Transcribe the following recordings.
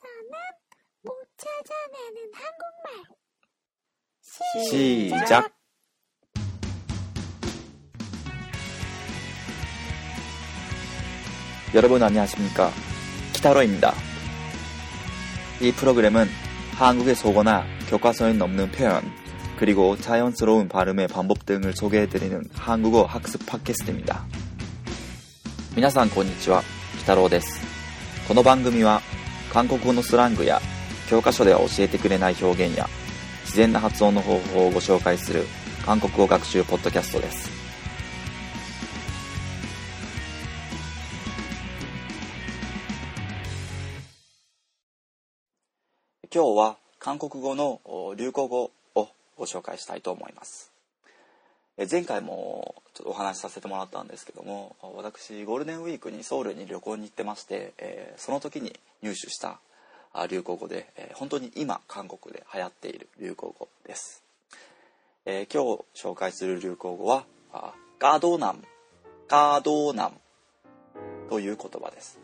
여기서는 못 찾아내는 한국말. 시작. 여러분 안녕하십니까? 키타로입니다. 이 프로그램은 한국의 속어나 교과서에 없는 표현, 그리고 자연스러운 발음의 방법 등을 소개해드리는 한국어 학습 팟캐스트입니다. 皆さんこんにちは、キタロウです。この番組は 韓国語のスラングや教科書では教えてくれない表現や自然な発音の方法をご紹介する韓国語学習ポッドキャストです。今日は韓国語の流行語をご紹介したいと思います。え前回もちょっとお話しさせてもらったんですけども私ゴールデンウィークにソウルに旅行に行ってまして、えーその時に入手したあ流行語で、えー本当に今韓国で流行っている流行語です、えー今日紹介する流行語はあガードナム。ガードナムという言葉です、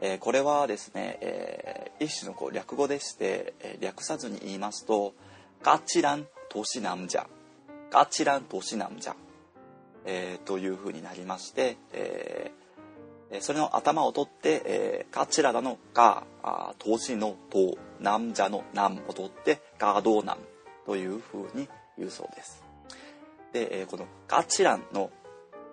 えーこれはですね、えー一種のこう略語でして、えー略さずに言いますとガチラントシナムジガチラントシナムジャ、えーというふうになりまして、えーそれの頭を取って、えーガチラダのガあー投資のとナムジャのナムを取ってガードナムというふうに言うそうです。で、えーこのガチランの、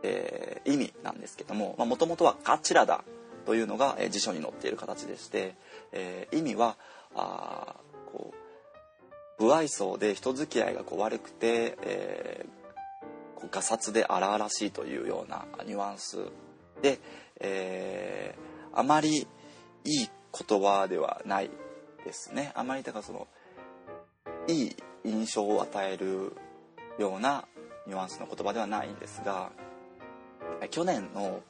えー意味なんですけどももともとはガチラダというのが、えー辞書に載っている形でして、えー意味はあ不愛想で人付き合いがこう悪くて、えーこうガサツで荒々しいというようなニュアンスで、えーあまりいい言葉ではないですね。あまりだからそのいい印象を与えるようなニュアンスの言葉ではないんですが去年の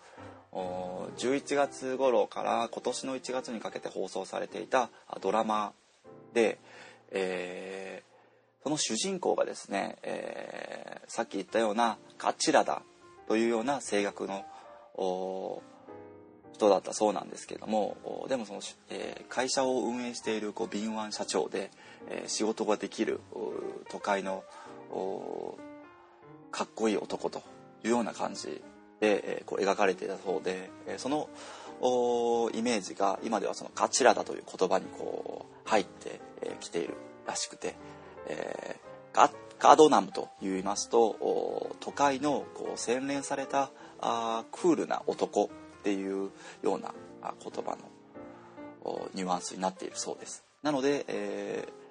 11月頃から今年の1月にかけて放送されていたドラマで、えーその主人公がですね、えーさっき言ったようなガチラダというような性格の人だったそうなんですけどもでもその、えー会社を運営している敏腕社長で、えー仕事ができる都会のかっこいい男というような感じで、こう描かれていたそうで、そのイメージが今ではそのガチラダという言葉にこう入ってき、ているらしくて、えーガガードナムと言いますと都会のこう洗練されたあークールな男っていうような言葉のニュアンスになっているそうです。なので、えー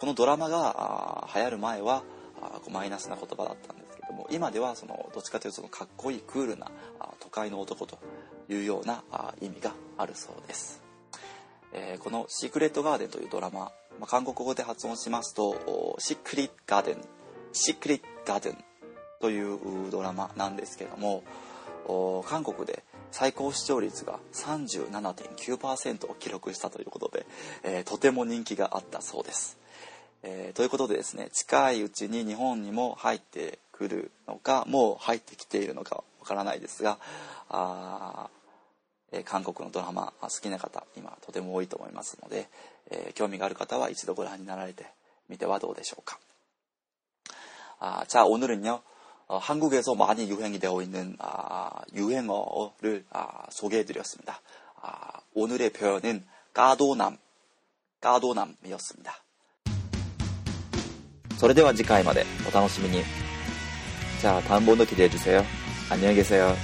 このドラマが流行る前はあこうマイナスな言葉だったんですけども今ではそのどっちかというとそのかっこいいクールなあー都会の男というようなあ意味があるそうです。えーこの「シークレット・ガーデン」というドラマ、まあ、韓国語で発音しますとシークリット・ガーデンシークリット・ガーデンというドラマなんですけども韓国で最高視聴率が37.9%を記録したということで、えーとても人気があったそうです。えーということでですね近いうちに日本にも入ってくるのかもう入ってきているのかわからないですがあ、えー、韓国のドラマ好きな方今とても多いと思いますので、えー、興味がある方は一度ご覧になられてみてはどうでしょうか。あじゃ자오늘은요 어, 한국에서 많이 유행이 되어 있는 아, 유행어를 아, 소개해드렸습니 다. 아, 오늘의 표현은 까도 남, 까도남이었습니 다. それでは次回までお楽しみに。 자, 다음 번호 기대해주세요. 안녕히 계세요.